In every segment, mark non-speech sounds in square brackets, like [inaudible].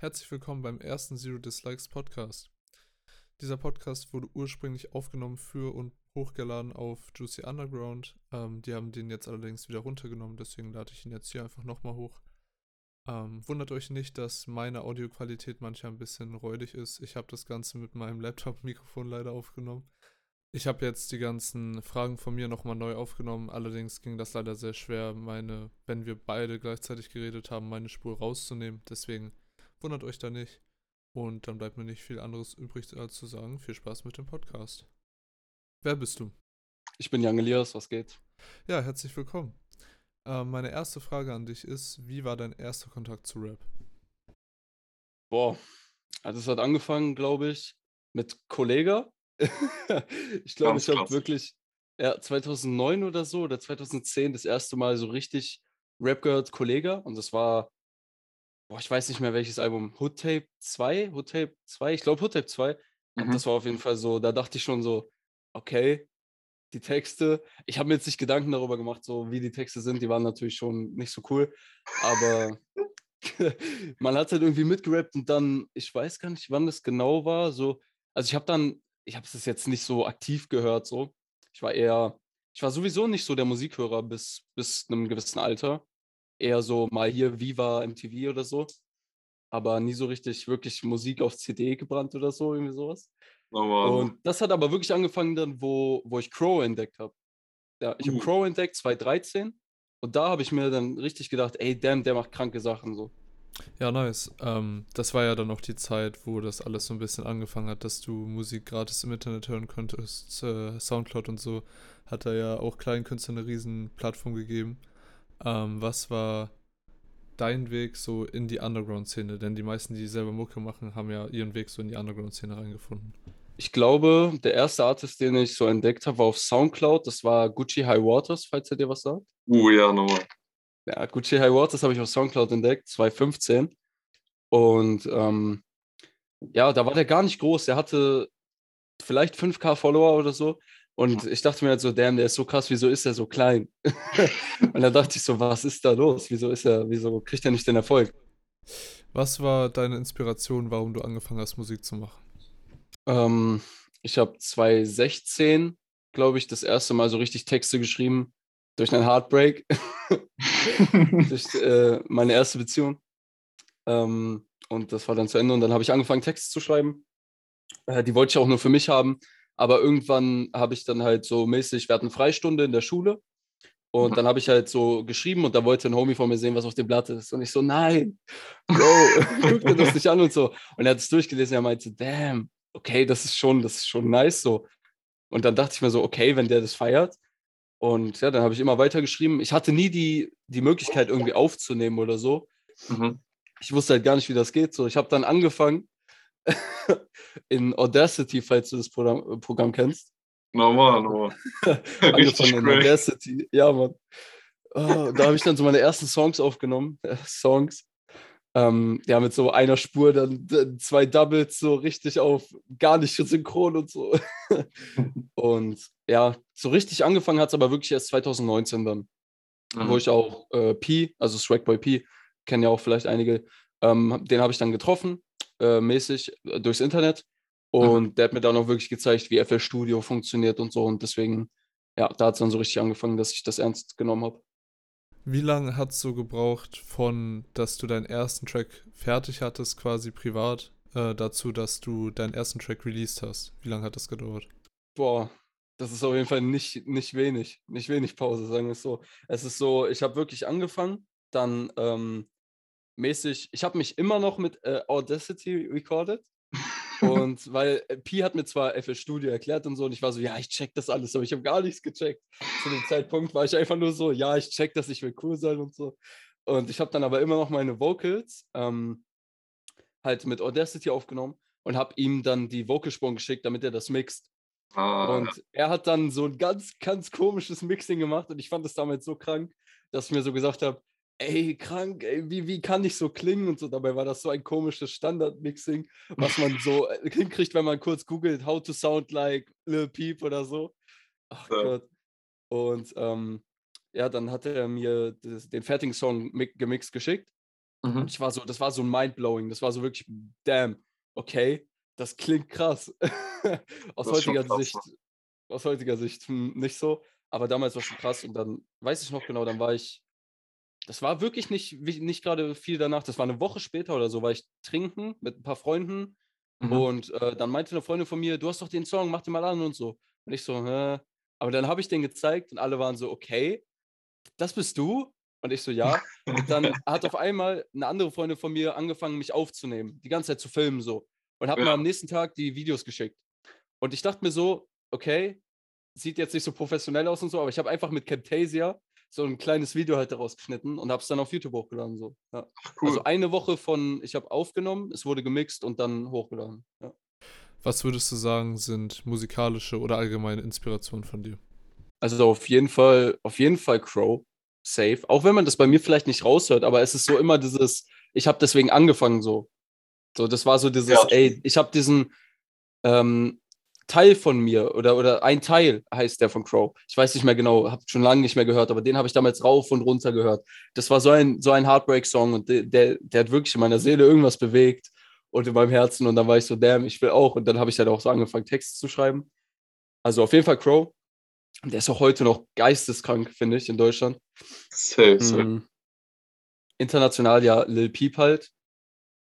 Herzlich willkommen beim ersten Zero Dislikes Podcast. Dieser Podcast wurde ursprünglich aufgenommen für und hochgeladen auf Juicy Underground. Ähm, die haben den jetzt allerdings wieder runtergenommen, deswegen lade ich ihn jetzt hier einfach nochmal hoch. Ähm, wundert euch nicht, dass meine Audioqualität manchmal ein bisschen räudig ist. Ich habe das Ganze mit meinem Laptop-Mikrofon leider aufgenommen. Ich habe jetzt die ganzen Fragen von mir nochmal neu aufgenommen. Allerdings ging das leider sehr schwer, meine, wenn wir beide gleichzeitig geredet haben, meine Spur rauszunehmen. Deswegen Wundert euch da nicht. Und dann bleibt mir nicht viel anderes übrig als zu sagen, viel Spaß mit dem Podcast. Wer bist du? Ich bin Jan Elias, was geht? Ja, herzlich willkommen. Äh, meine erste Frage an dich ist, wie war dein erster Kontakt zu Rap? Boah, also es hat angefangen, glaube ich, mit Kollega. [laughs] ich glaube, ich habe wirklich ja, 2009 oder so oder 2010 das erste Mal so richtig Rap gehört, Kollega. Und das war boah, ich weiß nicht mehr welches Album, Hood Tape 2, Hood Tape 2, ich glaube Hood Tape 2. Und mhm. das war auf jeden Fall so, da dachte ich schon so, okay, die Texte, ich habe mir jetzt nicht Gedanken darüber gemacht, so wie die Texte sind, die waren natürlich schon nicht so cool, aber [laughs] man hat halt irgendwie mitgerappt und dann, ich weiß gar nicht, wann das genau war, so, also ich habe dann, ich habe es jetzt nicht so aktiv gehört, so, ich war eher, ich war sowieso nicht so der Musikhörer bis, bis einem gewissen Alter, eher so mal hier Viva MTV oder so. Aber nie so richtig wirklich Musik auf CD gebrannt oder so, irgendwie sowas. Oh, wow. Und das hat aber wirklich angefangen dann, wo, wo ich Crow entdeckt habe. Ja, ich uh. habe Crow entdeckt 2013 und da habe ich mir dann richtig gedacht, ey, damn, der macht kranke Sachen so. Ja, nice. Ähm, das war ja dann noch die Zeit, wo das alles so ein bisschen angefangen hat, dass du Musik gratis im Internet hören konntest. Äh, Soundcloud und so hat da ja auch kleinen Künstlern eine riesen Plattform gegeben. Ähm, was war dein Weg so in die Underground-Szene? Denn die meisten, die selber Mucke machen, haben ja ihren Weg so in die Underground-Szene reingefunden. Ich glaube, der erste Artist, den ich so entdeckt habe, war auf Soundcloud. Das war Gucci High Waters, falls er dir was sagt. Uh, ja, nochmal. Ja, Gucci High Waters habe ich auf Soundcloud entdeckt, 2015. Und ähm, ja, da war der gar nicht groß. Der hatte vielleicht 5k Follower oder so. Und ich dachte mir halt so, damn, der ist so krass, wieso ist er so klein? [laughs] und dann dachte ich so, was ist da los? Wieso ist er, wieso kriegt er nicht den Erfolg? Was war deine Inspiration, warum du angefangen hast, Musik zu machen? Ähm, ich habe 2016, glaube ich, das erste Mal so richtig Texte geschrieben durch einen Heartbreak. [laughs] durch äh, meine erste Beziehung. Ähm, und das war dann zu Ende. Und dann habe ich angefangen, Texte zu schreiben. Äh, die wollte ich auch nur für mich haben. Aber irgendwann habe ich dann halt so mäßig, wir hatten Freistunde in der Schule und mhm. dann habe ich halt so geschrieben und da wollte ein Homie von mir sehen, was auf dem Blatt ist. Und ich so, nein, [laughs] Bro, [laughs] guck dir das nicht an und so. Und er hat es durchgelesen, er meinte, damn, okay, das ist schon, das ist schon nice so. Und dann dachte ich mir so, okay, wenn der das feiert. Und ja, dann habe ich immer weiter geschrieben. Ich hatte nie die, die Möglichkeit, irgendwie aufzunehmen oder so. Mhm. Ich wusste halt gar nicht, wie das geht. So, ich habe dann angefangen, [laughs] in Audacity, falls du das Programm, Programm kennst. Normal, normal. [laughs] Angefangen in Audacity. Ja, Mann. Oh, da habe ich dann so meine ersten Songs aufgenommen. [laughs] Songs. Ähm, ja, mit so einer Spur, dann, dann zwei Doubles, so richtig auf gar nicht synchron und so. und ja, so richtig angefangen hat es aber wirklich erst 2019 dann. Mhm. Wo ich auch äh, P, also Swagboy P, kennen ja auch vielleicht einige, ähm, den habe ich dann getroffen äh, mäßig äh, durchs Internet. Und mhm. der hat mir dann auch wirklich gezeigt, wie FL Studio funktioniert und so. Und deswegen, ja, da hat es dann so richtig angefangen, dass ich das ernst genommen habe. Wie lange hat es so gebraucht, von dass du deinen ersten Track fertig hattest, quasi privat, äh, dazu, dass du deinen ersten Track released hast? Wie lange hat das gedauert? Boah, das ist auf jeden Fall nicht, nicht wenig. Nicht wenig Pause, sagen wir es so. Es ist so, ich habe wirklich angefangen, dann ähm, mäßig, ich habe mich immer noch mit äh, Audacity recorded. [laughs] und weil äh, Pi hat mir zwar FL Studio erklärt und so, und ich war so, ja, ich check das alles, aber ich habe gar nichts gecheckt. Zu dem Zeitpunkt war ich einfach nur so, ja, ich check das, ich will cool sein und so. Und ich habe dann aber immer noch meine Vocals ähm, halt mit Audacity aufgenommen und habe ihm dann die Vocalspuren geschickt, damit er das mixt. Ah, und ja. er hat dann so ein ganz, ganz komisches Mixing gemacht und ich fand das damals so krank, dass ich mir so gesagt habe, ey, krank, ey, wie, wie kann ich so klingen und so. Dabei war das so ein komisches Standard-Mixing, was man so äh, hinkriegt, wenn man kurz googelt, how to sound like Lil Peep oder so. Ach ja. Gott. Und ähm, ja, dann hat er mir das, den fertigen Song gemixt geschickt. Mhm. Und ich war so, das war so mindblowing. Das war so wirklich, damn, okay, das klingt krass. [laughs] aus das heutiger Sicht, aus heutiger Sicht hm, nicht so. Aber damals war es schon krass. Und dann weiß ich noch genau, dann war ich, das war wirklich nicht, nicht gerade viel danach. Das war eine Woche später oder so, war ich trinken mit ein paar Freunden. Mhm. Und äh, dann meinte eine Freundin von mir, du hast doch den Song, mach den mal an und so. Und ich so, hä? Aber dann habe ich den gezeigt und alle waren so, okay, das bist du? Und ich so, ja. Und dann [laughs] hat auf einmal eine andere Freundin von mir angefangen, mich aufzunehmen, die ganze Zeit zu filmen so. Und hat ja. mir am nächsten Tag die Videos geschickt. Und ich dachte mir so, okay, sieht jetzt nicht so professionell aus und so, aber ich habe einfach mit Camtasia so ein kleines Video halt daraus geschnitten und habe es dann auf YouTube hochgeladen. So. Ja. Cool. Also eine Woche von, ich habe aufgenommen, es wurde gemixt und dann hochgeladen. Ja. Was würdest du sagen, sind musikalische oder allgemeine Inspirationen von dir? Also auf jeden Fall, auf jeden Fall Crow, safe. Auch wenn man das bei mir vielleicht nicht raushört, aber es ist so immer dieses, ich habe deswegen angefangen so. So, das war so dieses, ja. ey, ich habe diesen, ähm, Teil von mir oder, oder ein Teil heißt der von Crow. Ich weiß nicht mehr genau, habe schon lange nicht mehr gehört, aber den habe ich damals rauf und runter gehört. Das war so ein, so ein Heartbreak-Song und der, der, der hat wirklich in meiner Seele irgendwas bewegt und in meinem Herzen und dann war ich so, damn, ich will auch. Und dann habe ich halt auch so angefangen, Texte zu schreiben. Also auf jeden Fall Crow. Der ist auch heute noch geisteskrank, finde ich, in Deutschland. Safe, safe. Mhm. International ja Lil Peep halt.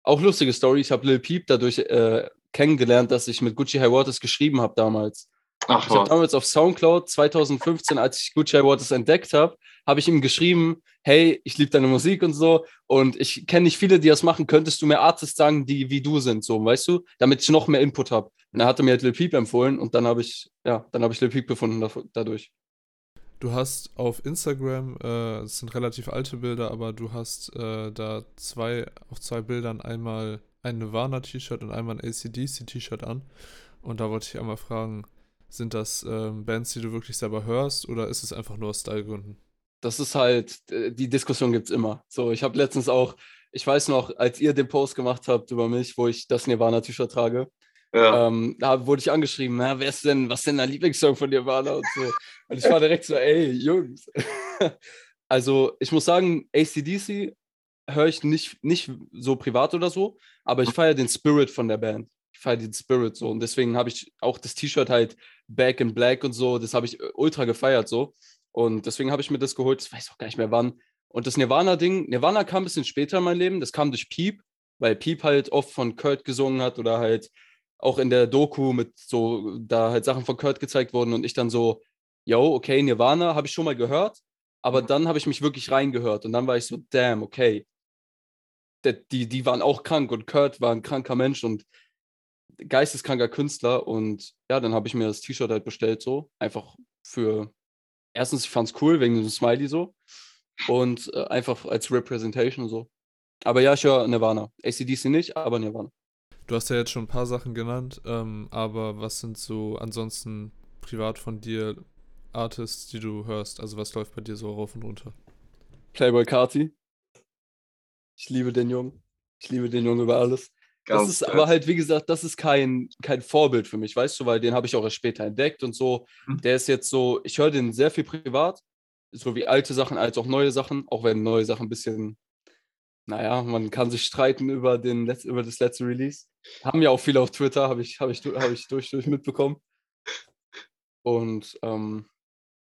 Auch lustige Story. Ich habe Lil Peep dadurch äh, kennengelernt, dass ich mit Gucci High Waters geschrieben habe damals. Ach, ich habe damals auf Soundcloud 2015, als ich Gucci High Waters entdeckt habe, habe ich ihm geschrieben, hey, ich liebe deine Musik und so und ich kenne nicht viele, die das machen. Könntest du mir Artists sagen, die wie du sind, so, weißt du, damit ich noch mehr Input habe. Und er hatte mir halt Lil Peep empfohlen und dann habe ich, ja, dann habe ich Lil Peep gefunden dadurch. Du hast auf Instagram, äh, es sind relativ alte Bilder, aber du hast äh, da zwei, auf zwei Bildern einmal ein Nirvana-T-Shirt und einmal ein ACDC-T-Shirt an. Und da wollte ich einmal fragen, sind das ähm, Bands, die du wirklich selber hörst oder ist es einfach nur aus Stylegründen? Das ist halt, äh, die Diskussion gibt es immer. So, ich habe letztens auch, ich weiß noch, als ihr den Post gemacht habt über mich, wo ich das Nirvana-T-Shirt trage, ja. ähm, da wurde ich angeschrieben, na, wer ist denn, was ist denn dein Lieblingssong von Nirvana und so. Und ich war direkt so, ey, Jungs. [laughs] also, ich muss sagen, ACDC höre ich nicht, nicht so privat oder so, aber ich feiere den Spirit von der Band. Ich feiere den Spirit so. Und deswegen habe ich auch das T-Shirt halt Back in Black und so, das habe ich äh, ultra gefeiert so. Und deswegen habe ich mir das geholt, ich weiß auch gar nicht mehr wann. Und das Nirvana-Ding, Nirvana kam ein bisschen später in mein Leben, das kam durch Peep, weil Peep halt oft von Kurt gesungen hat oder halt auch in der Doku mit so, da halt Sachen von Kurt gezeigt wurden und ich dann so, yo, okay, Nirvana habe ich schon mal gehört, aber mhm. dann habe ich mich wirklich reingehört und dann war ich so, damn, okay, die, die waren auch krank und Kurt war ein kranker Mensch und geisteskranker Künstler. Und ja, dann habe ich mir das T-Shirt halt bestellt, so. Einfach für. Erstens, ich fand es cool wegen dem Smiley so. Und äh, einfach als Representation so. Aber ja, ich höre Nirvana. ACDC nicht, aber Nirvana. Du hast ja jetzt schon ein paar Sachen genannt, ähm, aber was sind so ansonsten privat von dir Artists, die du hörst? Also was läuft bei dir so rauf und runter? Playboy Carti. Ich liebe den Jungen. Ich liebe den Jungen über alles. Ganz das ist geil. aber halt, wie gesagt, das ist kein, kein Vorbild für mich, weißt du, weil den habe ich auch erst später entdeckt und so. Mhm. Der ist jetzt so, ich höre den sehr viel privat, so wie alte Sachen als auch neue Sachen, auch wenn neue Sachen ein bisschen, naja, man kann sich streiten über, den Letz-, über das letzte Release. Haben ja auch viele auf Twitter, habe ich, hab ich, hab ich durch, durch mitbekommen. Und, ähm,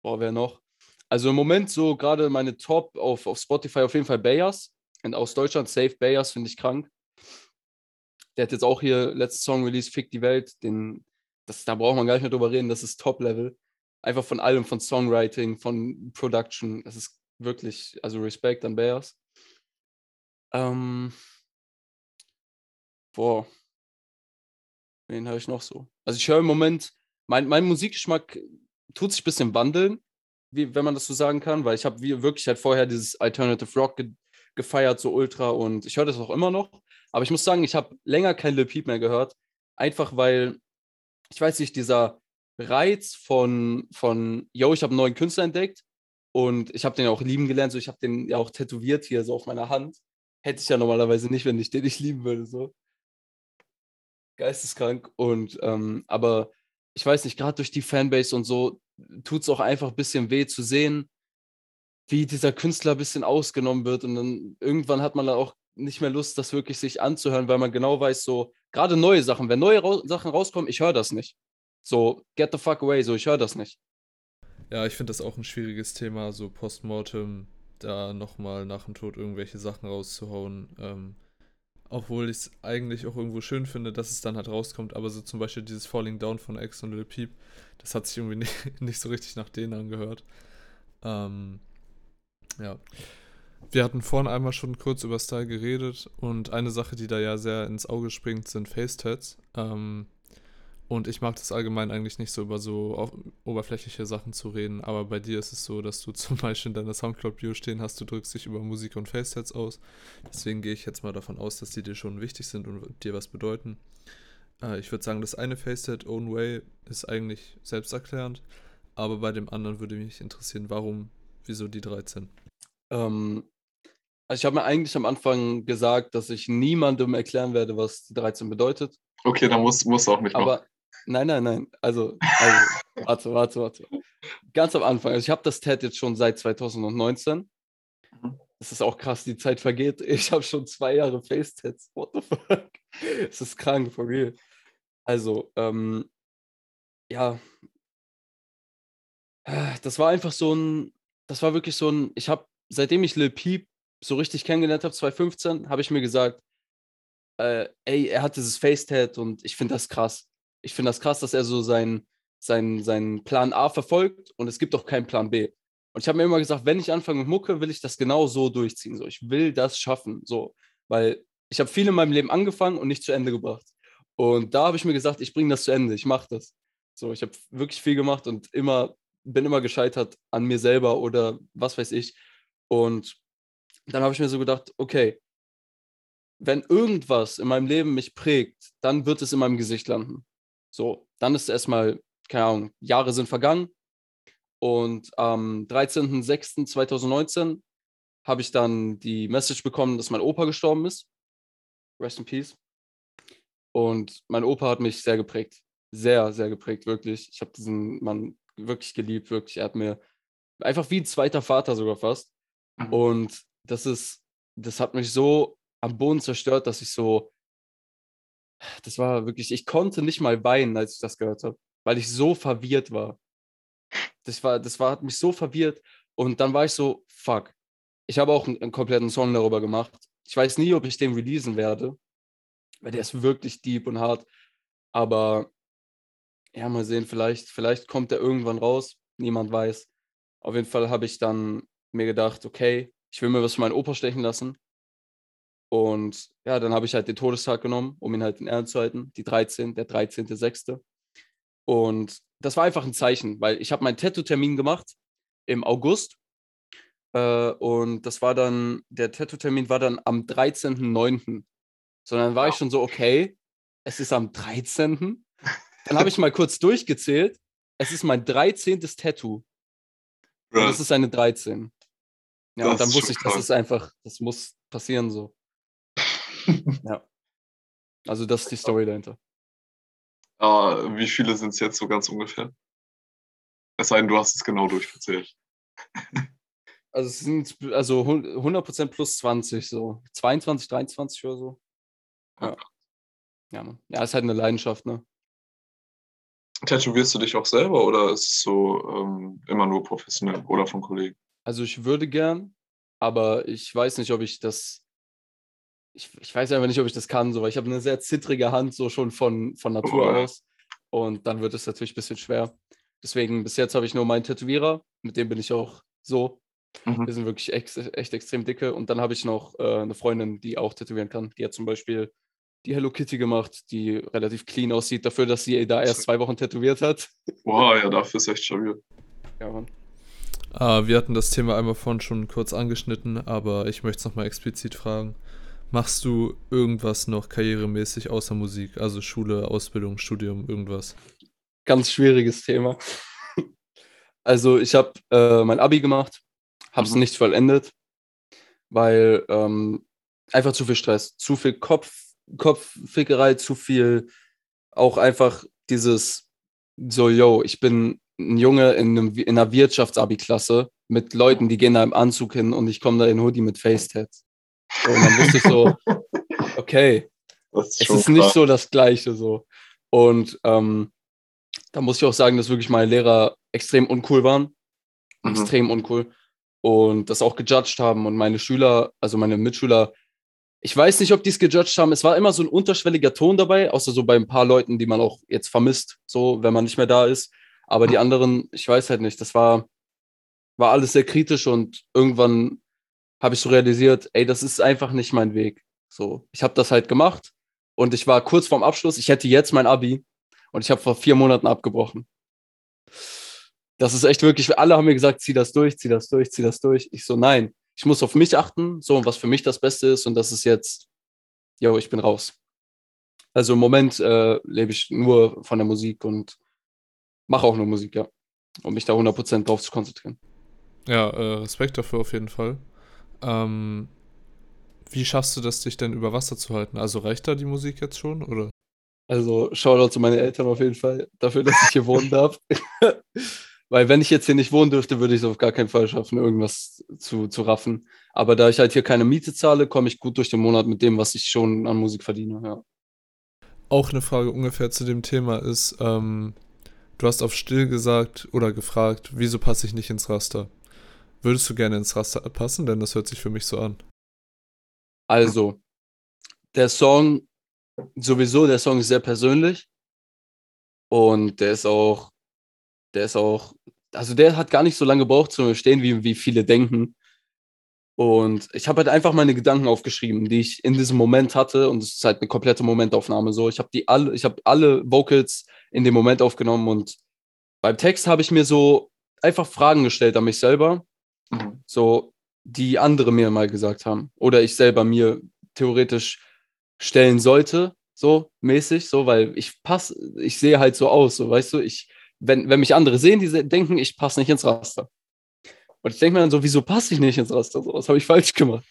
boah, wer noch? Also im Moment so gerade meine Top auf, auf Spotify auf jeden Fall Bayers. Und aus Deutschland, Safe Bayers, finde ich krank. Der hat jetzt auch hier letzten Song released, Fick die Welt. Den, das, da braucht man gar nicht mehr drüber reden, das ist Top-Level. Einfach von allem, von Songwriting, von Production. Das ist wirklich, also Respekt an Bayers. Ähm, boah. Wen höre ich noch so? Also ich höre im Moment, mein, mein Musikgeschmack tut sich ein bisschen wandeln, wie, wenn man das so sagen kann, weil ich habe wirklich halt vorher dieses Alternative Rock gefeiert, so ultra. Und ich höre das auch immer noch. Aber ich muss sagen, ich habe länger kein Lil Peep mehr gehört. Einfach weil, ich weiß nicht, dieser Reiz von, von yo, ich habe einen neuen Künstler entdeckt und ich habe den auch lieben gelernt. So, ich habe den ja auch tätowiert hier so auf meiner Hand. Hätte ich ja normalerweise nicht, wenn ich den nicht lieben würde. So. Geisteskrank. Und, ähm, aber ich weiß nicht, gerade durch die Fanbase und so tut es auch einfach ein bisschen weh zu sehen, wie dieser Künstler ein bisschen ausgenommen wird. Und dann irgendwann hat man dann auch nicht mehr Lust, das wirklich sich anzuhören, weil man genau weiß, so, gerade neue Sachen, wenn neue Ra Sachen rauskommen, ich höre das nicht. So, get the fuck away, so, ich höre das nicht. Ja, ich finde das auch ein schwieriges Thema, so Postmortem, da nochmal nach dem Tod irgendwelche Sachen rauszuhauen. Ähm, obwohl ich es eigentlich auch irgendwo schön finde, dass es dann halt rauskommt. Aber so zum Beispiel dieses Falling Down von X und Lil Peep, das hat sich irgendwie [laughs] nicht, nicht so richtig nach denen angehört. Ähm, ja. Wir hatten vorhin einmal schon kurz über Style geredet und eine Sache, die da ja sehr ins Auge springt, sind Face-Tats. Ähm, und ich mag das allgemein eigentlich nicht so über so oberflächliche Sachen zu reden, aber bei dir ist es so, dass du [laughs] zum Beispiel in deiner Soundcloud-Bio stehen hast, du drückst dich über Musik und Facesets aus. Deswegen gehe ich jetzt mal davon aus, dass die dir schon wichtig sind und dir was bedeuten. Äh, ich würde sagen, das eine Faceset, Own Way, ist eigentlich selbsterklärend, aber bei dem anderen würde mich interessieren, warum, wieso die 13? Ähm, also ich habe mir eigentlich am Anfang gesagt, dass ich niemandem erklären werde, was die 13 bedeutet. Okay, dann muss, muss auch nicht aber, Nein, nein, nein. Also, also [laughs] warte, warte, warte. Ganz am Anfang. Also ich habe das Tat jetzt schon seit 2019. Mhm. Es ist auch krass, die Zeit vergeht. [laughs] Ich habe schon zwei Jahre Face-Tats. What the fuck? [laughs] Es ist krank, for real. Also, ähm, ja. Das war einfach so ein, das war wirklich so ein, ich habe, seitdem ich Lil Peep so richtig kennengelernt habe, 2015, habe ich mir gesagt, äh, ey, er hat dieses Face-Tat und ich finde das krass ich finde das krass, dass er so seinen sein, sein Plan A verfolgt und es gibt auch keinen Plan B. Und ich habe mir immer gesagt, wenn ich anfange mit Mucke, will ich das genau so durchziehen. So, ich will das schaffen. So, weil ich habe viel in meinem Leben angefangen und nicht zu Ende gebracht. Und da habe ich mir gesagt, ich bringe das zu Ende, ich mache das. So, ich habe wirklich viel gemacht und immer bin immer gescheitert an mir selber oder was weiß ich. Und dann habe ich mir so gedacht, okay, wenn irgendwas in meinem Leben mich prägt, dann wird es in meinem Gesicht landen. So, dann ist erstmal, keine Ahnung, Jahre sind vergangen. Und am 13.06.2019 habe ich dann die Message bekommen, dass mein Opa gestorben ist. Rest in Peace. Und mein Opa hat mich sehr geprägt. Sehr, sehr geprägt, wirklich. Ich habe diesen Mann wirklich geliebt, wirklich. Er hat mir einfach wie ein zweiter Vater sogar fast. Mhm. Und das ist, das hat mich so am Boden zerstört, dass ich so das war wirklich, ich konnte nicht mal weinen, als ich das gehört habe, weil ich so verwirrt war. Das war, das war, hat mich so verwirrt. Und dann war ich so, fuck. Ich habe auch einen, einen kompletten Song darüber gemacht. Ich weiß nie, ob ich den releasen werde, weil der ist wirklich deep und hart. Aber ja, mal sehen, vielleicht, vielleicht kommt der irgendwann raus. Niemand weiß. Auf jeden Fall habe ich dann mir gedacht, okay, ich will mir was für meinen Opa stechen lassen. Und ja, dann habe ich halt den Todestag genommen, um ihn halt in Ehren zu halten, die 13, der 13.06. Und das war einfach ein Zeichen, weil ich habe meinen Tattoo-Termin gemacht im August. Äh, und das war dann, der Tattoo-Termin war dann am 13.09. Sondern war ich schon so, okay, es ist am 13. Dann habe ich mal kurz durchgezählt. Es ist mein 13. Tattoo. Und das ist eine 13. Ja, das und dann wusste ich, das ist einfach, das muss passieren so [laughs] ja. Also das ist die Story dahinter. Uh, wie viele sind es jetzt so ganz ungefähr? Es sei denn, du hast es genau durchgezählt. [laughs] Also es sind also 100% plus 20, so 22, 23 oder so. Ja. Ja, man. ja, ist halt eine Leidenschaft, ne? Tätowierst du dich auch selber oder ist es so ähm, immer nur professionell oder von Kollegen? Also ich würde gern, aber ich weiß nicht, ob ich das ich, ich weiß einfach nicht, ob ich das kann, so, weil ich habe eine sehr zittrige Hand, so schon von, von Natur oh. aus. Und dann wird es natürlich ein bisschen schwer. Deswegen, bis jetzt habe ich nur meinen Tätowierer, mit dem bin ich auch so. Mhm. Wir sind wirklich echt, echt extrem dicke. Und dann habe ich noch äh, eine Freundin, die auch tätowieren kann. Die hat zum Beispiel die Hello Kitty gemacht, die relativ clean aussieht, dafür, dass sie da erst zwei Wochen tätowiert hat. Wow, ja, dafür ist echt stabil. Ja, Mann. Uh, wir hatten das Thema einmal vorhin schon kurz angeschnitten, aber ich möchte es nochmal explizit fragen. Machst du irgendwas noch karrieremäßig außer Musik? Also Schule, Ausbildung, Studium, irgendwas? Ganz schwieriges Thema. [laughs] Also ich habe äh, mein Abi gemacht, habe es mhm. nicht vollendet, weil ähm, einfach zu viel Stress, zu viel Kopf, Kopffickerei, zu viel auch einfach dieses so, yo, ich bin ein Junge in, einem, in einer Wirtschaftsabi-Klasse mit Leuten, die gehen da im Anzug hin und ich komme da in Hoodie mit Facetats. So, und dann wusste ich so, [laughs] okay, ist es ist nicht so das Gleiche so. Und ähm, da muss ich auch sagen, dass wirklich meine Lehrer extrem uncool waren. Mhm. Extrem uncool. Und das auch gejudged haben. Und meine Schüler, also meine Mitschüler, ich weiß nicht, ob die es gejudged haben. Es war immer so ein unterschwelliger Ton dabei, außer so bei ein paar Leuten, die man auch jetzt vermisst, so, wenn man nicht mehr da ist. Aber die anderen, ich weiß halt nicht, das war, war alles sehr kritisch und irgendwann habe ich so realisiert, ey, das ist einfach nicht mein Weg. So, ich habe das halt gemacht und ich war kurz vorm Abschluss. Ich hätte jetzt mein Abi und ich habe vor vier Monaten abgebrochen. Das ist echt wirklich, alle haben mir gesagt, zieh das durch, zieh das durch, zieh das durch. Ich so, nein, ich muss auf mich achten, so was für mich das Beste ist und das ist jetzt, yo, ich bin raus. Also im Moment äh, lebe ich nur von der Musik und mache auch nur Musik, ja. Um mich da 100% drauf zu konzentrieren. Ja, äh, Respekt dafür auf jeden Fall. Ähm, wie schaffst du das, dich denn über Wasser zu halten? Also reicht da die Musik jetzt schon, oder? Also Shoutout zu meinen Eltern auf jeden Fall dafür, dass ich hier wohnen darf. [laughs] Weil wenn ich jetzt hier nicht wohnen dürfte, würde ich es auf gar keinen Fall schaffen, irgendwas zu, zu raffen. Aber da ich halt hier keine Miete zahle, komme ich gut durch den Monat mit dem, was ich schon an Musik verdiene, ja. Auch eine Frage ungefähr zu dem Thema ist, ähm, du hast auf still gesagt oder gefragt, wieso passe ich nicht ins Raster? Würdest du gerne ins Raster passen? Denn das hört sich für mich so an. Also, der Song, sowieso, der Song ist sehr persönlich. Und der ist auch, der ist auch, also der hat gar nicht so lange gebraucht zu stehen, wie, wie viele denken. Und ich habe halt einfach meine Gedanken aufgeschrieben, die ich in diesem Moment hatte. Und es ist halt eine komplette Momentaufnahme. So, ich habe die alle, ich habe alle Vocals in dem Moment aufgenommen und beim Text habe ich mir so einfach Fragen gestellt an mich selber, mhm. so die andere mir mal gesagt haben oder ich selber mir theoretisch stellen sollte, so mäßig, so, weil ich passe, ich sehe halt so aus, so, weißt du, ich, wenn, wenn mich andere sehen, die denken, ich passe nicht ins Raster. Und ich denke mir dann so, wieso passe ich nicht ins Raster? So, was habe ich falsch gemacht?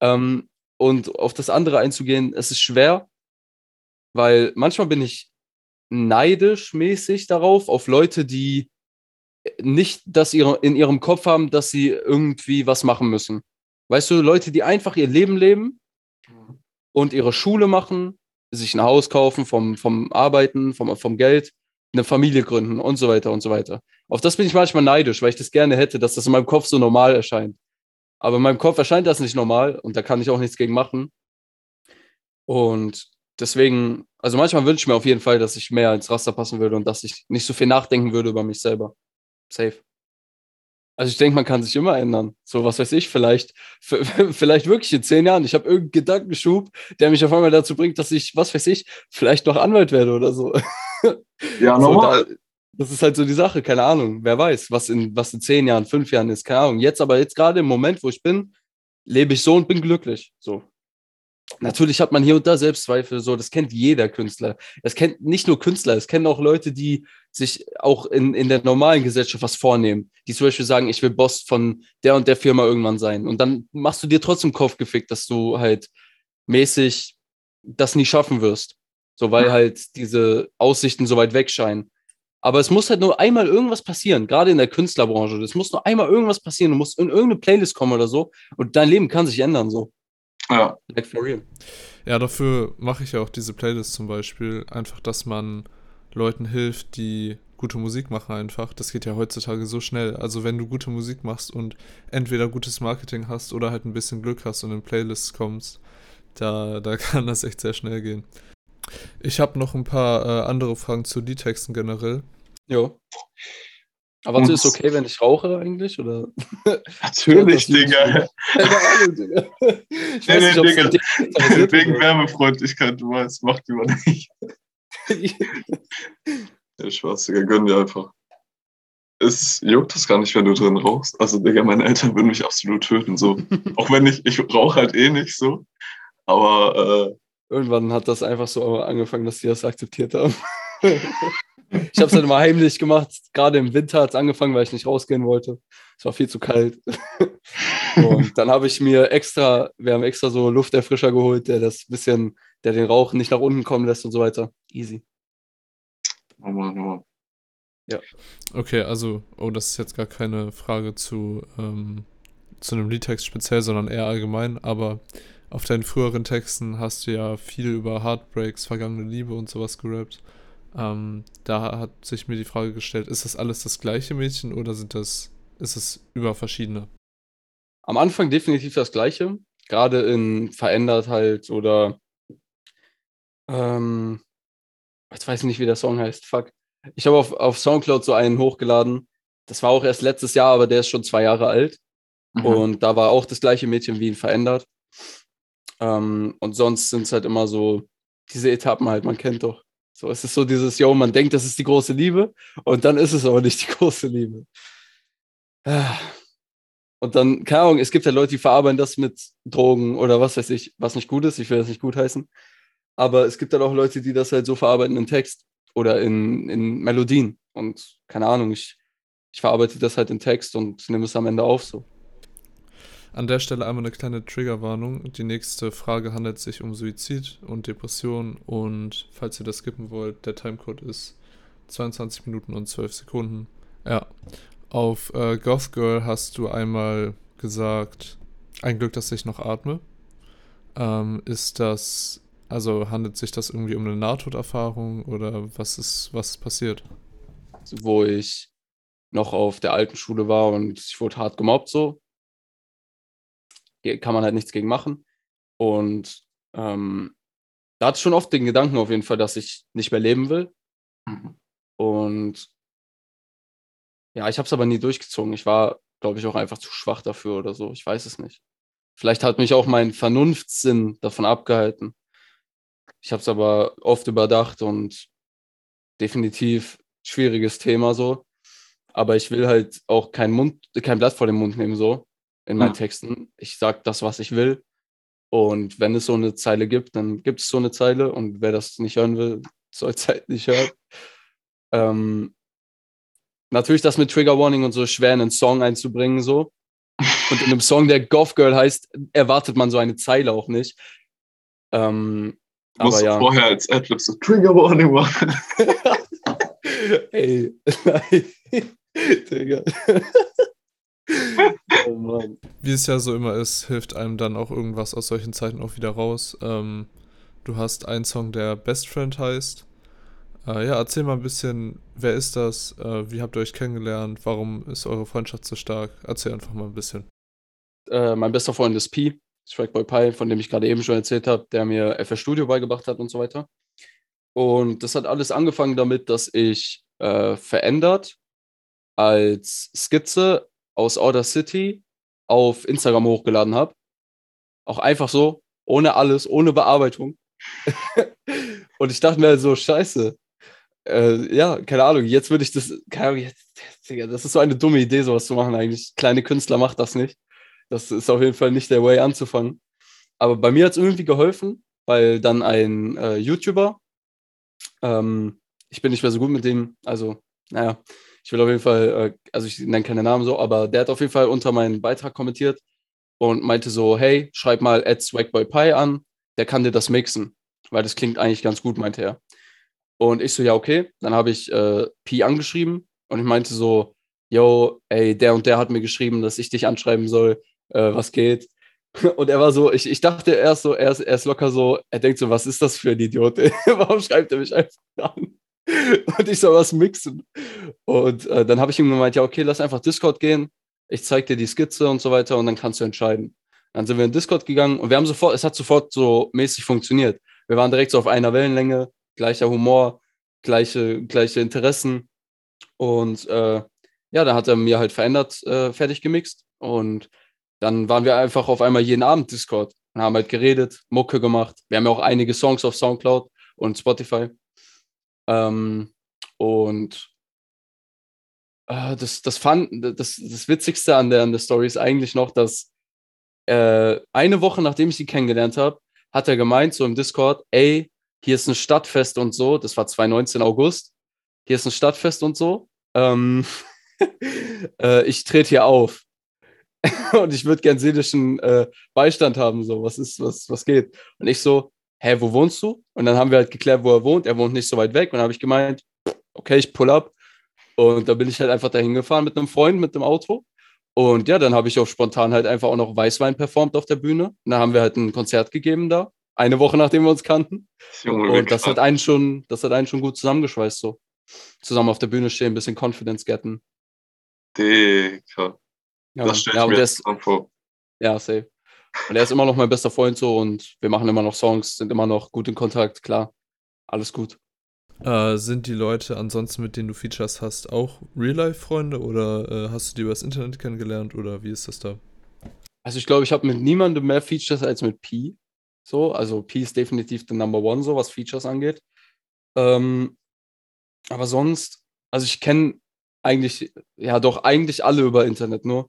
ähm, und auf das andere einzugehen, es ist schwer, weil manchmal bin ich neidisch mäßig darauf, auf Leute, die nicht das ihre, in ihrem Kopf haben, dass sie irgendwie was machen müssen. Weißt du, Leute, die einfach ihr Leben leben und ihre Schule machen, sich ein Haus kaufen vom, vom Arbeiten, vom, vom Geld, eine Familie gründen und so weiter und so weiter. Auf das bin ich manchmal neidisch, weil ich das gerne hätte, dass das in meinem Kopf so normal erscheint. Aber in meinem Kopf erscheint das nicht normal und da kann ich auch nichts gegen machen. Und deswegen, also manchmal wünsche ich mir auf jeden Fall, dass ich mehr ins Raster passen würde und dass ich nicht so viel nachdenken würde über mich selber. Safe. Also ich denke, man kann sich immer ändern. So, was weiß ich, vielleicht, [laughs] vielleicht wirklich in zehn Jahren. Ich habe irgendeinen Gedankenschub, der mich auf einmal dazu bringt, dass ich, was weiß ich, vielleicht noch Anwalt werde oder so. [laughs] Ja, normal. So, da, das ist halt so die Sache, keine Ahnung. Wer weiß, was in, was in zehn Jahren, fünf Jahren ist, keine Ahnung. Jetzt aber, jetzt gerade im Moment, wo ich bin, lebe ich so und bin glücklich. So. Natürlich hat man hier und da Selbstzweifel, so, das kennt jeder Künstler. Es kennt nicht nur Künstler, es kennen auch Leute, die sich auch in, in der normalen Gesellschaft was vornehmen. Die zum Beispiel sagen, ich will Boss von der und der Firma irgendwann sein. Und dann machst du dir trotzdem Kopf gefickt, dass du halt mäßig das nie schaffen wirst. So, weil halt diese Aussichten so weit weg scheinen. Aber es muss halt nur einmal irgendwas passieren, gerade in der Künstlerbranche. Es muss nur einmal irgendwas passieren. Du musst in irgendeine Playlist kommen oder so und dein Leben kann sich ändern. So. Ja. Like for real. Ja, dafür mache ich ja auch diese Playlist zum Beispiel. Einfach, dass man Leuten hilft, die gute Musik machen einfach. Das geht ja heutzutage so schnell. Also wenn du gute Musik machst und entweder gutes Marketing hast oder halt ein bisschen Glück hast und in Playlists kommst, da, da [laughs] kann das echt sehr schnell gehen. Ich habe noch ein paar äh, andere Fragen zu Liedtexten generell. Jo. Aber ist es okay, wenn ich rauche eigentlich? Oder? [laughs] Natürlich, Digga. Keine Ahnung, [laughs] Digga. Ich nee, weiß nee, nicht, Digga. [laughs] Wegen Wärmefreundlichkeit, du weißt, macht die man nicht. ja, Spaß, Digga, gönn dir einfach. Es juckt das gar nicht, wenn du drin rauchst. Also, Digga, meine Eltern würden mich absolut töten, so. Auch wenn ich, ich rauche halt eh nicht so. Aber, äh, Irgendwann hat das einfach so angefangen, dass die das akzeptiert haben. [laughs] Ich habe es dann immer heimlich gemacht. Gerade im Winter hat es angefangen, weil ich nicht rausgehen wollte. Es war viel zu kalt. [laughs] Und dann habe ich mir extra, wir haben extra so Lufterfrischer geholt, der das bisschen, der den Rauch nicht nach unten kommen lässt und so weiter. Easy. Oh Mann, oh Mann. Ja. Okay, also, oh, das ist jetzt gar keine Frage zu ähm, zu einem Liedtext speziell, sondern eher allgemein, aber auf deinen früheren Texten hast du ja viel über Heartbreaks, vergangene Liebe und sowas gerappt. Ähm, da hat sich mir die Frage gestellt, ist das alles das gleiche Mädchen oder sind das, ist es über verschiedene? Am Anfang definitiv das gleiche, gerade in verändert halt oder ähm, ich weiß nicht, wie der Song heißt, fuck. Ich habe auf, auf Soundcloud so einen hochgeladen. Das war auch erst letztes Jahr, aber der ist schon zwei Jahre alt. Mhm. Und da war auch das gleiche Mädchen wie ihn verändert. Ähm, und sonst sind es halt immer so diese Etappen halt, man kennt doch. So, es ist so dieses, yo, man denkt, das ist die große Liebe und dann ist es aber nicht die [laughs] große Liebe. Ah. Und dann, keine Ahnung, es gibt ja Leute, die verarbeiten das mit Drogen oder was weiß ich, was nicht gut ist. Ich will das nicht gut heißen. Aber es gibt dann auch Leute, die das halt so verarbeiten in Text oder in, in Melodien. Und keine Ahnung, ich, ich verarbeite das halt in Text und nehme es am Ende auf so. An der Stelle einmal eine kleine Triggerwarnung. Die nächste Frage handelt sich um Suizid und Depression und falls ihr das skippen wollt, der Timecode ist 22 Minuten und 12 Sekunden. Ja. Auf äh, Goth Girl hast du einmal gesagt, ein Glück, dass ich noch atme. Ähm, ist das, also handelt sich das irgendwie um eine Nahtoderfahrung oder was ist, was ist passiert? Wo ich noch auf der alten Schule war und ich wurde hart gemobbt so kann man halt nichts gegen machen. Und ähm, da hatte ich schon oft den Gedanken auf jeden Fall, dass ich nicht mehr leben will. Mhm. Und ja, ich habe es aber nie durchgezogen. Ich war, glaube ich, auch einfach zu schwach dafür oder so. Ich weiß es nicht. Vielleicht hat mich auch mein Vernunftssinn davon abgehalten. Ich habe es aber oft überdacht und definitiv schwieriges Thema so. Aber ich will halt auch kein Mund, kein Blatt vor den Mund nehmen so in meinen ja. Texten. Ich sage das, was ich will. Und wenn es so eine Zeile gibt, dann gibt es so eine Zeile. Und wer das nicht hören will, [laughs] soll es halt nicht hören. Ähm, natürlich das mit Trigger Warning und so schwer in einen Song einzubringen, so. Und in einem Song, der Goth Girl heißt, erwartet man so eine Zeile auch nicht. Ähm, Musst aber ja. vorher als Adlib so Trigger Warning machen. [laughs] Ey, [laughs] nein. Digga. Oh Wie es ja so immer ist, hilft einem dann auch irgendwas aus solchen Zeiten auch wieder raus. Ähm, du hast einen Song, der Best Friend heißt. Äh, ja, erzähl mal ein bisschen, wer ist das? Äh, wie habt ihr euch kennengelernt? Warum ist eure Freundschaft so stark? Erzähl einfach mal ein bisschen. Äh, mein bester Freund ist Pi, Trackboy Pi, von dem ich gerade eben schon erzählt habe, der mir FS Studio beigebracht hat und so weiter. Und das hat alles angefangen damit, dass ich äh, verändert als Skizze aus Outer City auf Instagram hochgeladen habe. Auch einfach so, ohne alles, ohne Bearbeitung. [laughs] und ich dachte mir halt so, scheiße. Äh, ja, keine Ahnung, jetzt würde ich das, keine Ahnung, jetzt, das ist so eine dumme Idee, sowas zu machen eigentlich. Kleine Künstler macht das nicht. Das ist auf jeden Fall nicht der Way anzufangen. Aber bei mir hat es irgendwie geholfen, weil dann ein äh, YouTuber, ähm, ich bin nicht mehr so gut mit dem, also, naja, ich will auf jeden Fall, äh, also ich nenne keine Namen so, aber der hat auf jeden Fall unter meinen Beitrag kommentiert und meinte so, hey, schreib mal at swagboypie an, der kann dir das mixen, weil das klingt eigentlich ganz gut, meinte er. Und ich so, ja, okay. Dann habe ich äh, Pi angeschrieben und ich meinte so, yo, ey, der und der hat mir geschrieben, dass ich dich anschreiben soll, äh, was geht. [laughs] Und er war so, ich, ich dachte erst so, er ist, er ist locker so, er denkt so, was ist das für ein Idiot? [laughs] Warum schreibt er mich einfach an? [laughs] und ich soll was mixen. Und äh, dann habe ich ihm gemeint, ja, okay, lass einfach Discord gehen. Ich zeige dir die Skizze und so weiter und dann kannst du entscheiden. Dann sind wir in Discord gegangen und wir haben sofort, es hat sofort so mäßig funktioniert. Wir waren direkt so auf einer Wellenlänge, gleicher Humor, gleiche, gleiche Interessen. Und äh, ja, dann hat er mir halt verändert, äh, fertig gemixt. Und dann waren wir einfach auf einmal jeden Abend Discord und haben halt geredet, Mucke gemacht. Wir haben ja auch einige Songs auf Soundcloud und Spotify. Ähm, und äh, das, das, fand, das, das Witzigste an der, an der Story ist eigentlich noch, dass äh, eine Woche nachdem ich sie kennengelernt habe, hat er gemeint, so im Discord, ey, hier ist ein Stadtfest und so, das war 2019 August, hier ist ein Stadtfest und so, ähm, [laughs] äh, ich trete hier auf. [laughs] und ich würde gern seelischen äh, Beistand haben, so, was ist, was, was geht? Und ich so, hä, wo wohnst du? Und dann haben wir halt geklärt, wo er wohnt. Er wohnt nicht so weit weg. Und dann habe ich gemeint, okay, ich pull up. Und da bin ich halt einfach dahin gefahren mit einem Freund, mit dem Auto. Und ja, dann habe ich auch spontan halt einfach auch noch Weißwein performt auf der Bühne. Und dann haben wir halt ein Konzert gegeben da, eine Woche nachdem wir uns kannten. Junge, und das hat einen schon, das hat einen schon gut zusammengeschweißt so. Zusammen auf der Bühne stehen, ein bisschen Confidence getten. Digga. Ja, das stelle ich ja, mir jetzt vor. Ja, safe. Und er ist immer noch mein bester Freund so und wir machen immer noch Songs, sind immer noch gut in Kontakt, klar. Alles gut. Äh, sind die Leute ansonsten, mit denen du Features hast, auch Real-Life-Freunde oder äh, hast du die übers Internet kennengelernt oder wie ist das da? Also ich glaube, ich habe mit niemandem mehr Features als mit P. So, also P ist definitiv der Number One, so was Features angeht. Ähm, aber sonst, also ich kenne eigentlich, ja doch, eigentlich alle über Internet nur.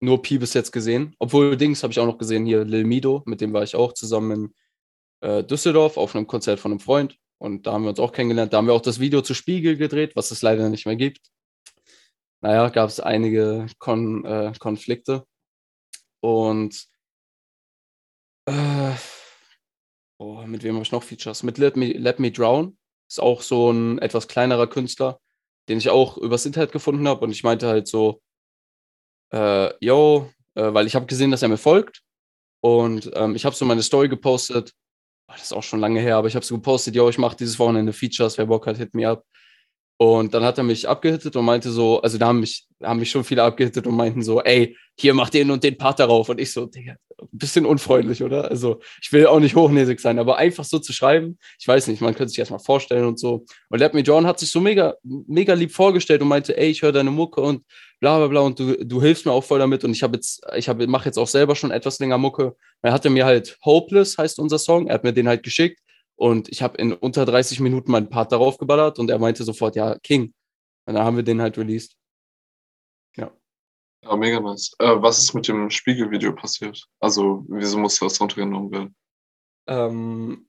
Nur Pi bis jetzt gesehen. Obwohl Dings habe ich auch noch gesehen hier, Lil Mido, mit dem war ich auch zusammen in äh, Düsseldorf auf einem Konzert von einem Freund. Und da haben wir uns auch kennengelernt. Da haben wir auch das Video zu Spiegel gedreht, was es leider nicht mehr gibt. Naja, gab es einige Kon äh, Konflikte. Und äh, oh, mit wem habe ich noch Features? Mit Let Me, Let Me Drown. Ist auch so ein etwas kleinerer Künstler, den ich auch übers Internet gefunden habe. Und ich meinte halt so, äh, yo, äh, weil ich habe gesehen, dass er mir folgt. Und ähm, ich habe so meine Story gepostet. Das ist auch schon lange her, aber ich habe so gepostet, yo, ich mache dieses Wochenende Features, wer Bock hat, hit me up. Und dann hat er mich abgehittet und meinte so, also da haben mich, haben mich schon viele abgehittet und meinten so, ey, hier mach den und den Part darauf. Und ich so, Digga, ein bisschen unfreundlich, oder? Also ich will auch nicht hochnäsig sein, aber einfach so zu schreiben, ich weiß nicht, man könnte sich erstmal vorstellen und so. Und Let Me John hat sich so mega, mega lieb vorgestellt und meinte, ey, ich höre deine Mucke und bla bla bla und du, du hilfst mir auch voll damit. Und ich habe jetzt, ich habe, mache jetzt auch selber schon etwas länger Mucke. Er hatte mir halt Hopeless, heißt unser Song, er hat mir den halt geschickt und ich habe in unter 30 Minuten meinen Part darauf geballert und er meinte sofort, ja, King. Und dann haben wir den halt released. Ja. Ja, mega nice. Äh, was ist mit dem Spiegelvideo passiert? Also, wieso musste das runtergenommen werden? Ähm,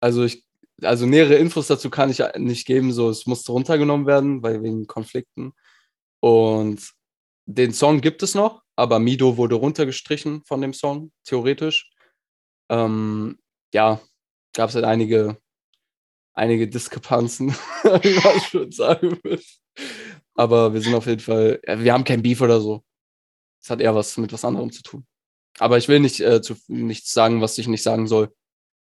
also, ich, also nähere Infos dazu kann ich nicht geben. So, es musste runtergenommen werden, weil wegen Konflikten. Und den Song gibt es noch, aber Mido wurde runtergestrichen von dem Song, theoretisch. Ähm, ja, gab es halt einige, einige Diskrepanzen, [laughs] wie man schon sagen will. Aber wir sind auf jeden Fall, wir haben kein Beef oder so. Es hat eher was mit was anderem zu tun. Aber ich will nicht äh, zu, nichts sagen, was ich nicht sagen soll.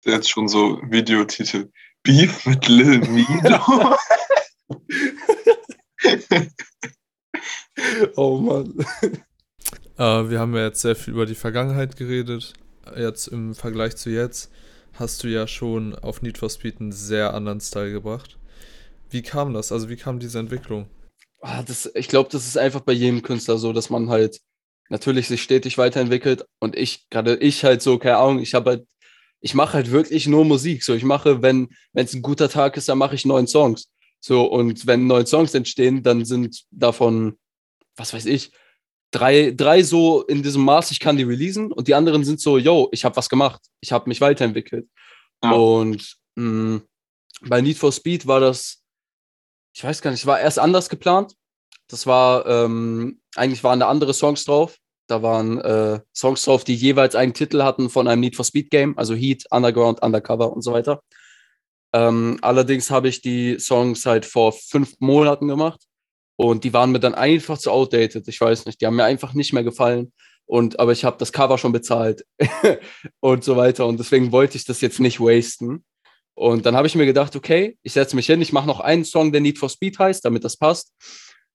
Jetzt schon so Videotitel. Beef mit Lil Mido. [laughs] oh Mann. [laughs] Äh, wir haben ja jetzt sehr viel über die Vergangenheit geredet. Jetzt im Vergleich zu jetzt hast du ja schon auf Need for Speed einen sehr anderen Style gebracht. Wie kam das? Also wie kam diese Entwicklung? Ah, das, ich glaube, das ist einfach bei jedem Künstler so, dass man halt natürlich sich stetig weiterentwickelt und ich, gerade ich halt so, keine Ahnung, ich habe halt, ich mache halt wirklich nur Musik. So, ich mache, wenn es ein guter Tag ist, dann mache ich neun Songs. So, und wenn neun Songs entstehen, dann sind davon, was weiß ich, drei, drei so in diesem Maß, ich kann die releasen und die anderen sind so, yo, ich habe was gemacht, ich habe mich weiterentwickelt. Ja. Und mh, mm, bei Need for Speed war das, ich weiß gar nicht, war erst anders geplant. Das war, ähm, eigentlich waren da andere Songs drauf. Da waren äh, Songs drauf, die jeweils einen Titel hatten von einem Need for Speed Game, also Heat, Underground, Undercover und so weiter. Ähm, allerdings habe ich die Songs halt vor fünf Monaten gemacht und die waren mir dann einfach zu outdated. Ich weiß nicht, die haben mir einfach nicht mehr gefallen. Und, aber ich habe das Cover schon bezahlt [laughs] und so weiter. Und deswegen wollte ich das jetzt nicht wasten. Und dann habe ich mir gedacht, okay, ich setze mich hin, ich mache noch einen Song, der Need for Speed heißt, damit das passt.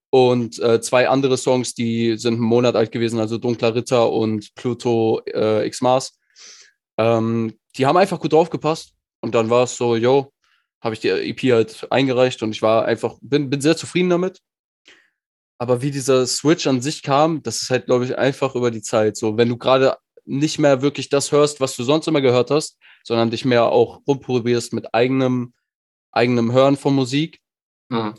Und äh, zwei andere Songs, die sind einen Monat alt gewesen, also Dunkler Ritter und Pluto äh, X Mars. Ähm, die haben einfach gut draufgepasst. Und dann war es so, yo, habe ich die EP halt eingereicht und ich war einfach, bin, bin sehr zufrieden damit. Aber wie dieser Switch an sich kam, das ist halt, glaube ich, einfach über die Zeit. So, wenn du gerade nicht mehr wirklich das hörst, was du sonst immer gehört hast, sondern dich mehr auch rumprobierst mit eigenem, eigenem Hören von Musik. Mhm.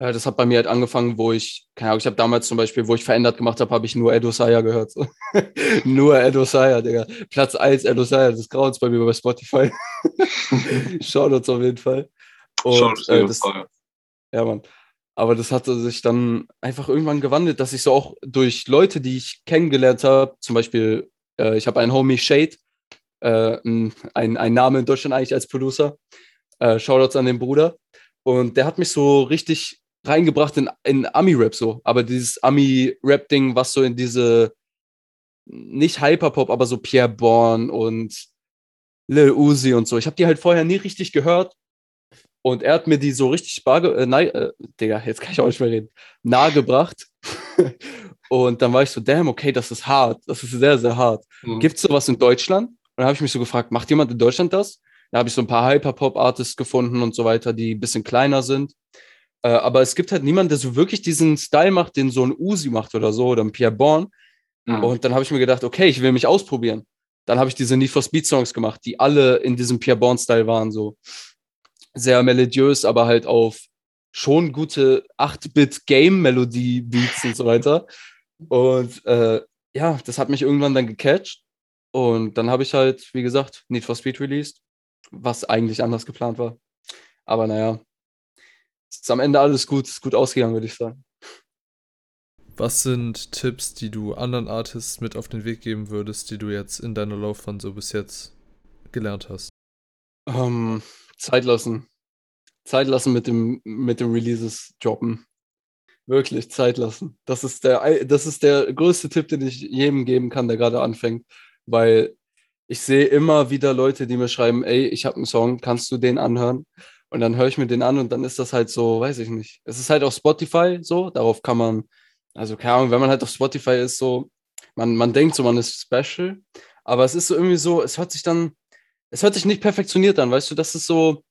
Ja, das hat bei mir halt angefangen, wo ich, keine Ahnung, ich habe damals zum Beispiel, wo ich verändert gemacht habe, habe ich nur Edo Saya gehört. [laughs] Nur Edo Saya, Digga. Platz 1 Edo Saya, das Grauens bei mir bei Spotify. [laughs] Shoutouts auf jeden Fall. Und, äh, das, ja, Mann. Aber das hatte sich dann einfach irgendwann gewandelt, dass ich so auch durch Leute, die ich kennengelernt habe, zum Beispiel, äh, ich habe einen Homie Shade, äh, ein, ein Name in Deutschland eigentlich als Producer. Äh, Shoutouts an den Bruder. Und der hat mich so richtig reingebracht in, in Ami-Rap so. Aber dieses Ami-Rap-Ding, was so in diese, nicht Hyperpop, aber so Pierre Bourne und Lil Uzi und so. Ich habe die halt vorher nie richtig gehört. Und er hat mir die so richtig bar, äh, nein, äh, Digga, jetzt kann ich auch nicht mehr reden, nahegebracht. [laughs] und dann war ich so, damn, okay, das ist hart. Das ist sehr, sehr hart. Mhm. Gibt es sowas in Deutschland? Und dann habe ich mich so gefragt, macht jemand in Deutschland das? Da habe ich so ein paar Hyperpop-Artists gefunden und so weiter, die ein bisschen kleiner sind. Äh, aber es gibt halt niemanden, der so wirklich diesen Style macht, den so ein Uzi macht oder so oder ein Pierre Bourne. Mhm. Und dann habe ich mir gedacht, okay, ich will mich ausprobieren. Dann habe ich diese Need for Speed Songs gemacht, die alle in diesem Pierre Bourne Style waren, so sehr melodiös, aber halt auf schon gute 8-Bit Game Melodie Beats und so weiter. Und äh, ja, das hat mich irgendwann dann gecatcht. Und dann habe ich halt, wie gesagt, Need for Speed released, was eigentlich anders geplant war. Aber naja, es ist am Ende alles gut, ist gut ausgegangen, würde ich sagen. Was sind Tipps, die du anderen Artists mit auf den Weg geben würdest, die du jetzt in deiner Laufbahn so bis jetzt gelernt hast? Um, ähm, Zeit lassen. Zeit lassen mit dem, mit dem Releases droppen. Wirklich Zeit lassen. Das ist, der, das ist der größte Tipp, den ich jedem geben kann, der gerade anfängt. Weil ich sehe immer wieder Leute, die mir schreiben, ey, ich habe einen Song, kannst du den anhören? Und dann höre ich mir den an und dann ist das halt so, weiß ich nicht. Es ist halt auf Spotify so, darauf kann man, also keine Ahnung, wenn man halt auf Spotify ist, so, man, man denkt so, man ist special, aber es ist so irgendwie so, es hört sich dann, es hört sich nicht perfektioniert an, weißt du, das ist so,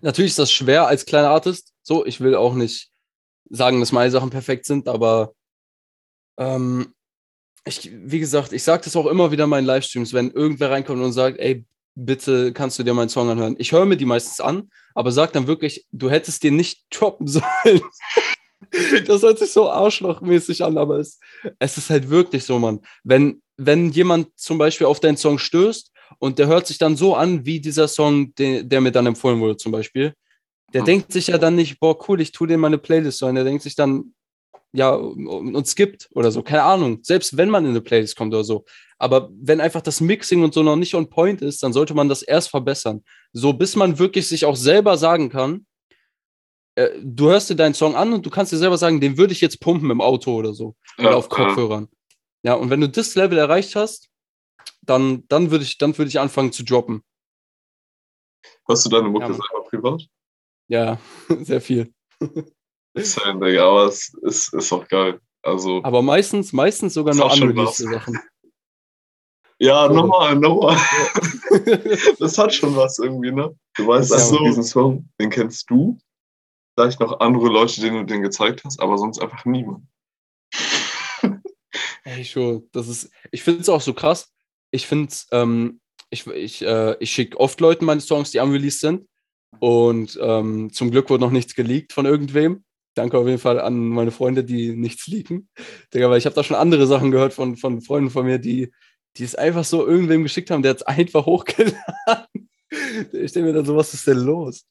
natürlich ist das schwer als kleiner Artist, so, ich will auch nicht sagen, dass meine Sachen perfekt sind, aber ähm, ich, wie gesagt, ich sage das auch immer wieder in meinen Livestreams, wenn irgendwer reinkommt und sagt, ey, bitte kannst du dir meinen Song anhören. Ich höre mir die meistens an, aber sag dann wirklich, du hättest den nicht [laughs] droppen sollen. das hört sich so arschlochmäßig an, aber es, es ist halt wirklich so, Mann. Wenn, wenn jemand zum Beispiel auf deinen Song stößt und der hört sich dann so an, wie dieser Song, den, der mir dann empfohlen wurde, zum Beispiel, der mhm. denkt sich ja dann nicht, boah, cool, ich tue dir meine Playlist, sondern der denkt sich dann, ja, und skippt oder so, keine Ahnung. Selbst wenn man in eine Playlist kommt oder so. Aber wenn einfach das Mixing und so noch nicht on point ist, dann sollte man das erst verbessern. So, bis man wirklich sich auch selber sagen kann, äh, du hörst dir deinen Song an und du kannst dir selber sagen, den würde ich jetzt pumpen im Auto oder so. Ja, oder auf Kopfhörern. Ja. ja, und wenn du das Level erreicht hast, dann, dann würde ich, würd ich anfangen zu droppen. Hast du deine Mucke ja, selber privat? Ja, [laughs] sehr viel. Sein, Digga, aber es ist, ist auch geil. Also, aber meistens, meistens sogar noch unreleased [laughs] Sachen. Ja, oh. nochmal, nochmal. [laughs] das hat schon was irgendwie, ne? Du weißt, also so. diesen Song, den kennst du. Vielleicht noch andere Leute, denen du den gezeigt hast, aber sonst einfach niemand. Ey, schon. Das ist, ich finde es auch so krass. Ich finde ähm, ich, ich, äh, ich schicke oft Leuten meine Songs, die unreleased sind. Und ähm, zum Glück wurde noch nichts geleakt von irgendwem. Danke auf jeden Fall an meine Freunde, die nichts leaken. Digga, weil ich habe da schon andere Sachen gehört von, von Freunden von mir, die die es einfach so irgendwem geschickt haben, der hat es [laughs] einfach hochgeladen. ich denke mir dann so, was ist denn los?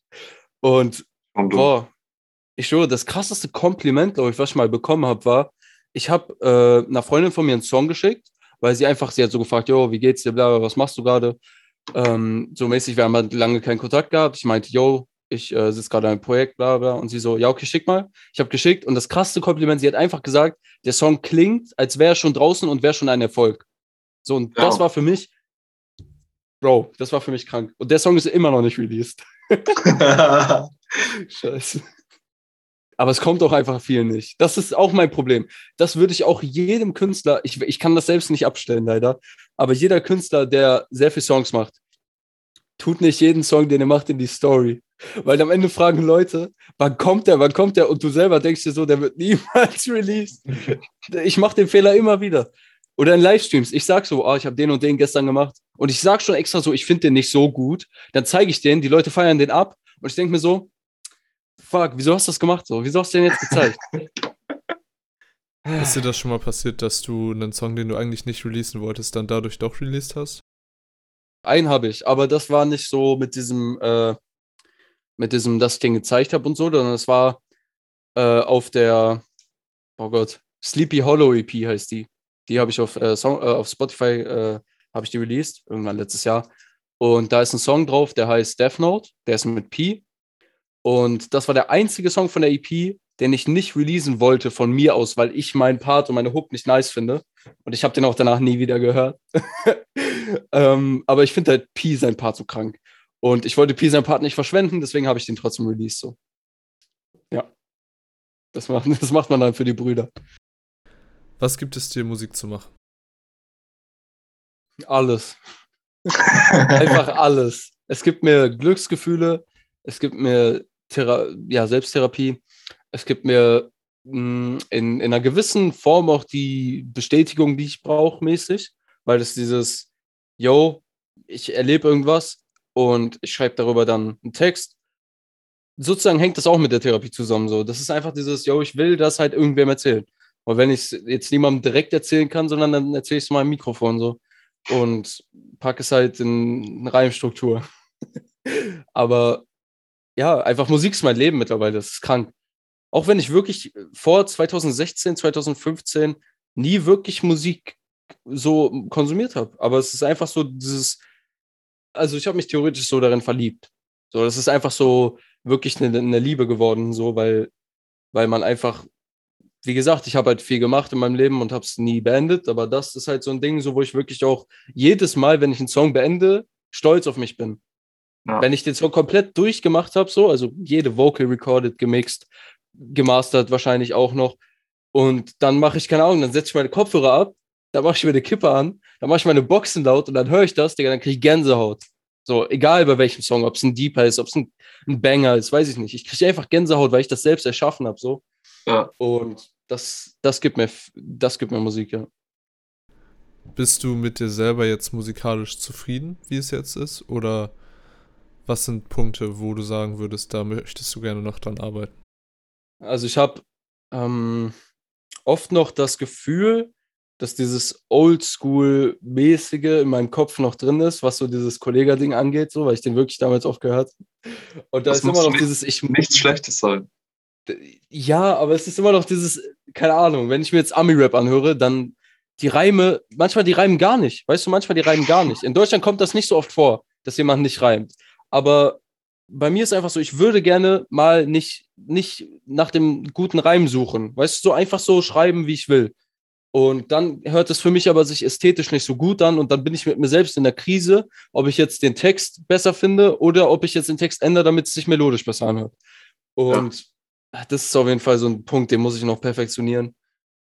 Und, Und boah, ich schwöre, das krasseste Kompliment, glaube ich, was ich mal bekommen habe, war, ich habe äh, einer Freundin von mir einen Song geschickt, weil sie einfach, sie hat so gefragt, jo, wie geht's dir, bla, was machst du gerade? Ähm, so mäßig, wir haben halt lange keinen Kontakt gehabt. Ich meinte, yo, ich äh, sitze gerade an einem Projekt, bla, bla. Und sie so, ja, okay, schick mal. Ich habe geschickt und das krasseste Kompliment, sie hat einfach gesagt, der Song klingt, als wäre er schon draußen und wäre schon ein Erfolg. So, und ja. das war für mich, Bro, das war für mich krank. Und der Song ist immer noch nicht released. [laughs] [laughs] Scheiße. Aber es kommt auch einfach viel nicht. Das ist auch mein Problem. Das würde ich auch jedem Künstler, ich, ich kann das selbst nicht abstellen, leider, aber jeder Künstler, der sehr viele Songs macht, tut nicht jeden Song, den er macht, in die Story. Weil am Ende fragen Leute, wann kommt der, wann kommt der? Und du selber denkst dir so, der wird [laughs] niemals released. Ich mache den Fehler immer wieder. Oder in Livestreams, ich sag so, oh, ich habe den und den gestern gemacht. Und ich sag schon extra so, ich finde den nicht so gut. Dann zeige ich den, die Leute feiern den ab. Und ich denke mir so, fuck, wieso hast du das gemacht? So, wieso hast du den jetzt gezeigt? Ist dir das schon mal passiert, dass du einen Song, den du eigentlich nicht releasen wolltest, dann dadurch doch released hast? Einen habe ich, aber das war nicht so mit diesem, äh, mit diesem, dass ich den gezeigt habe und so, sondern es war äh, auf der, oh Gott, Sleepy Hollow EP heißt die. Die habe ich auf, äh, Song, äh, auf Spotify äh, habe ich die released, irgendwann letztes Jahr. Und da ist ein Song drauf, der heißt Death Note, der ist mit P. Und das war der einzige Song von der EP, den ich nicht releasen wollte von mir aus, weil ich meinen Part und meine Hook nicht nice finde. Und ich habe den auch danach nie wieder gehört. [laughs] ähm, aber ich finde halt P sein Part so krank. Und ich wollte P sein Part nicht verschwenden, deswegen habe ich den trotzdem released. So. Ja. Das macht, [laughs] das macht man dann für die Brüder. Was gibt es dir, Musik zu machen? Alles. [laughs] Einfach alles. Es gibt mir Glücksgefühle, es gibt mir Thera ja, Selbsttherapie, es gibt mir mh, hm, in, in einer gewissen Form auch die Bestätigung, die ich brauche, mäßig, weil es dieses, yo, ich erlebe irgendwas und ich schreibe darüber dann einen Text. Sozusagen hängt das auch mit der Therapie zusammen. So. Das ist einfach dieses, yo, ich will das halt irgendwem erzählen. Und wenn ich es jetzt niemandem direkt erzählen kann, sondern dann erzähle ich es mal im Mikrofon so und packe es halt in eine Reimstruktur. [laughs] Aber ja, einfach Musik ist mein Leben mittlerweile. Das ist krank. Auch wenn ich wirklich vor 2016, 2015 nie wirklich Musik so konsumiert habe. Aber es ist einfach so dieses, also ich habe mich theoretisch so darin verliebt. So, das ist einfach so wirklich eine, eine Liebe geworden, so, weil, weil man einfach wie gesagt, ich habe halt viel gemacht in meinem Leben und habe es nie beendet, aber das ist halt so ein Ding, so wo ich wirklich auch jedes Mal, wenn ich einen Song beende, stolz auf mich bin. Ja. Wenn ich den Song komplett durchgemacht habe, so, also jede Vocal recorded, gemixt, gemastert wahrscheinlich auch noch, und dann mache ich keine Ahnung, dann setze ich meine Kopfhörer ab, dann mache ich mir eine Kippe an, dann mache ich meine Boxen laut und dann höre ich das, Digga, dann kriege ich Gänsehaut. So, egal bei welchem Song, ob es ein Deeper ist, ob es ein, ein Banger ist, weiß ich nicht. Ich kriege einfach Gänsehaut, weil ich das selbst erschaffen habe, so. Ja. Und das, das, gibt mir, das gibt mir Musik, ja. Bist du mit dir selber jetzt musikalisch zufrieden, wie es jetzt ist? Oder was sind Punkte, wo du sagen würdest, da möchtest du gerne noch dran arbeiten? Also ich habe ähm, oft noch das Gefühl, dass dieses Oldschool-mäßige in meinem Kopf noch drin ist, was so dieses Kollega-Ding angeht, so, weil ich den wirklich damals oft gehört. Und da das ist immer noch dieses ich nichts Schlechtes sein. Ja, aber es ist immer noch dieses, keine Ahnung, wenn ich mir jetzt Ami-Rap anhöre, dann die Reime, manchmal die reimen gar nicht. Weißt du, manchmal die reimen gar nicht. In Deutschland kommt das nicht so oft vor, dass jemand nicht reimt. Aber bei mir ist einfach so, ich würde gerne mal nicht, nicht nach dem guten Reim suchen. Weißt du, so einfach so schreiben, wie ich will. Und dann hört es für mich aber sich ästhetisch nicht so gut an und dann bin ich mit mir selbst in der Krise, ob ich jetzt den Text besser finde oder ob ich jetzt den Text ändere, damit es sich melodisch besser anhört. Und das ist auf jeden Fall so ein Punkt, den muss ich noch perfektionieren.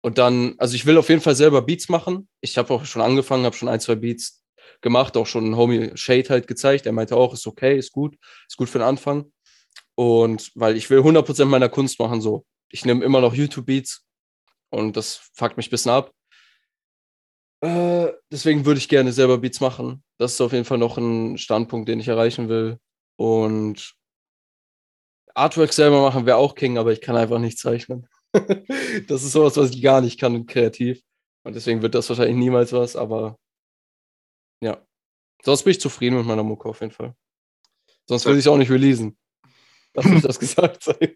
Und dann, also ich will auf jeden Fall selber Beats machen. Ich habe auch schon angefangen, habe schon ein, zwei Beats gemacht, auch schon Homie Shade halt gezeigt. Er meinte auch, ist okay, ist gut, ist gut für den Anfang. Und weil ich will 100% meiner Kunst machen, so. Ich nehme immer noch YouTube-Beats und das fuckt mich ein bisschen ab. Äh, deswegen würde ich gerne selber Beats machen. Das ist auf jeden Fall noch ein Standpunkt, den ich erreichen will. Und Artwork selber machen wäre auch King, aber ich kann einfach nicht zeichnen. [laughs] das ist sowas, was ich gar nicht kann, kreativ. Und deswegen wird das wahrscheinlich niemals was, aber ja. Sonst bin ich zufrieden mit meiner Mucke auf jeden Fall. Sonst würde ich es auch nicht releasen. Lass mich das [laughs] gesagt sein.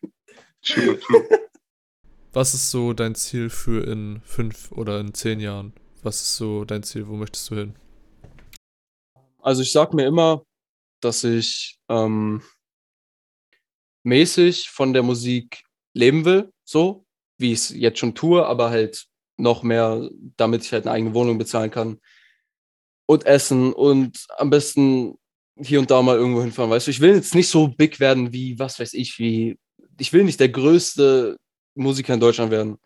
Was ist so dein Ziel für in fünf oder in zehn Jahren? Was ist so dein Ziel? Wo möchtest du hin? Also ich sag mir immer, dass ich ähm, mäßig von der Musik leben will, so wie ich es jetzt schon tue, aber halt noch mehr, damit ich halt eine eigene Wohnung bezahlen kann und essen und am besten hier und da mal irgendwo hinfahren. Weißt du, ich will jetzt nicht so big werden wie, was weiß ich, wie, ich will nicht der größte Musiker in Deutschland werden.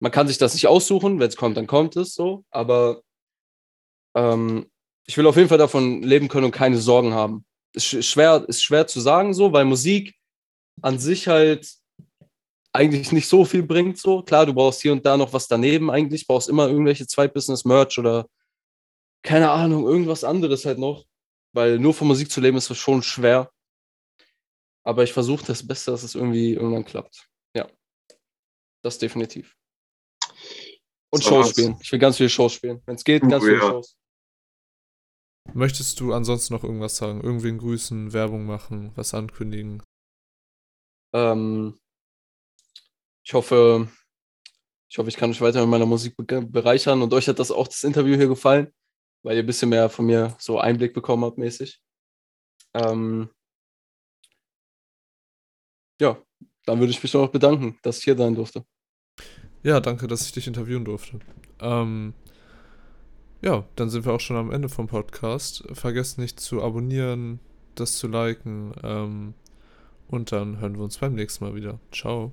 Man kann sich das nicht aussuchen, wenn es kommt, dann kommt es so, aber ähm, ich will auf jeden Fall davon leben können und keine Sorgen haben. Ist schwer, ist schwer zu sagen so, weil Musik an sich halt eigentlich nicht so viel bringt. So klar, du brauchst hier und da noch was daneben. Eigentlich brauchst immer irgendwelche Zweitbusiness, Merch oder keine Ahnung, irgendwas anderes halt noch, weil nur von Musik zu leben ist schon schwer. Aber ich versuche das Beste, dass es irgendwie irgendwann klappt. Ja, das definitiv. Und so Shows spielen. Ich will ganz viele Shows spielen. Wenn es geht, ganz oh, viele ja. Shows. Möchtest du ansonsten noch irgendwas sagen? Irgendwen grüßen, Werbung machen, was ankündigen? Ähm, ich hoffe, ich hoffe, ich kann euch weiter mit meiner Musik bereichern und euch hat das auch das Interview hier gefallen, weil ihr ein bisschen mehr von mir so Einblick bekommen habt mäßig. Ähm, ja, dann würde ich mich noch bedanken, dass ich hier sein durfte. Ja, danke, dass ich dich interviewen durfte. Ähm, ja, dann sind wir auch schon am Ende vom Podcast. Vergesst nicht zu abonnieren, das zu liken. Ähm, und dann hören wir uns beim nächsten Mal wieder. Ciao.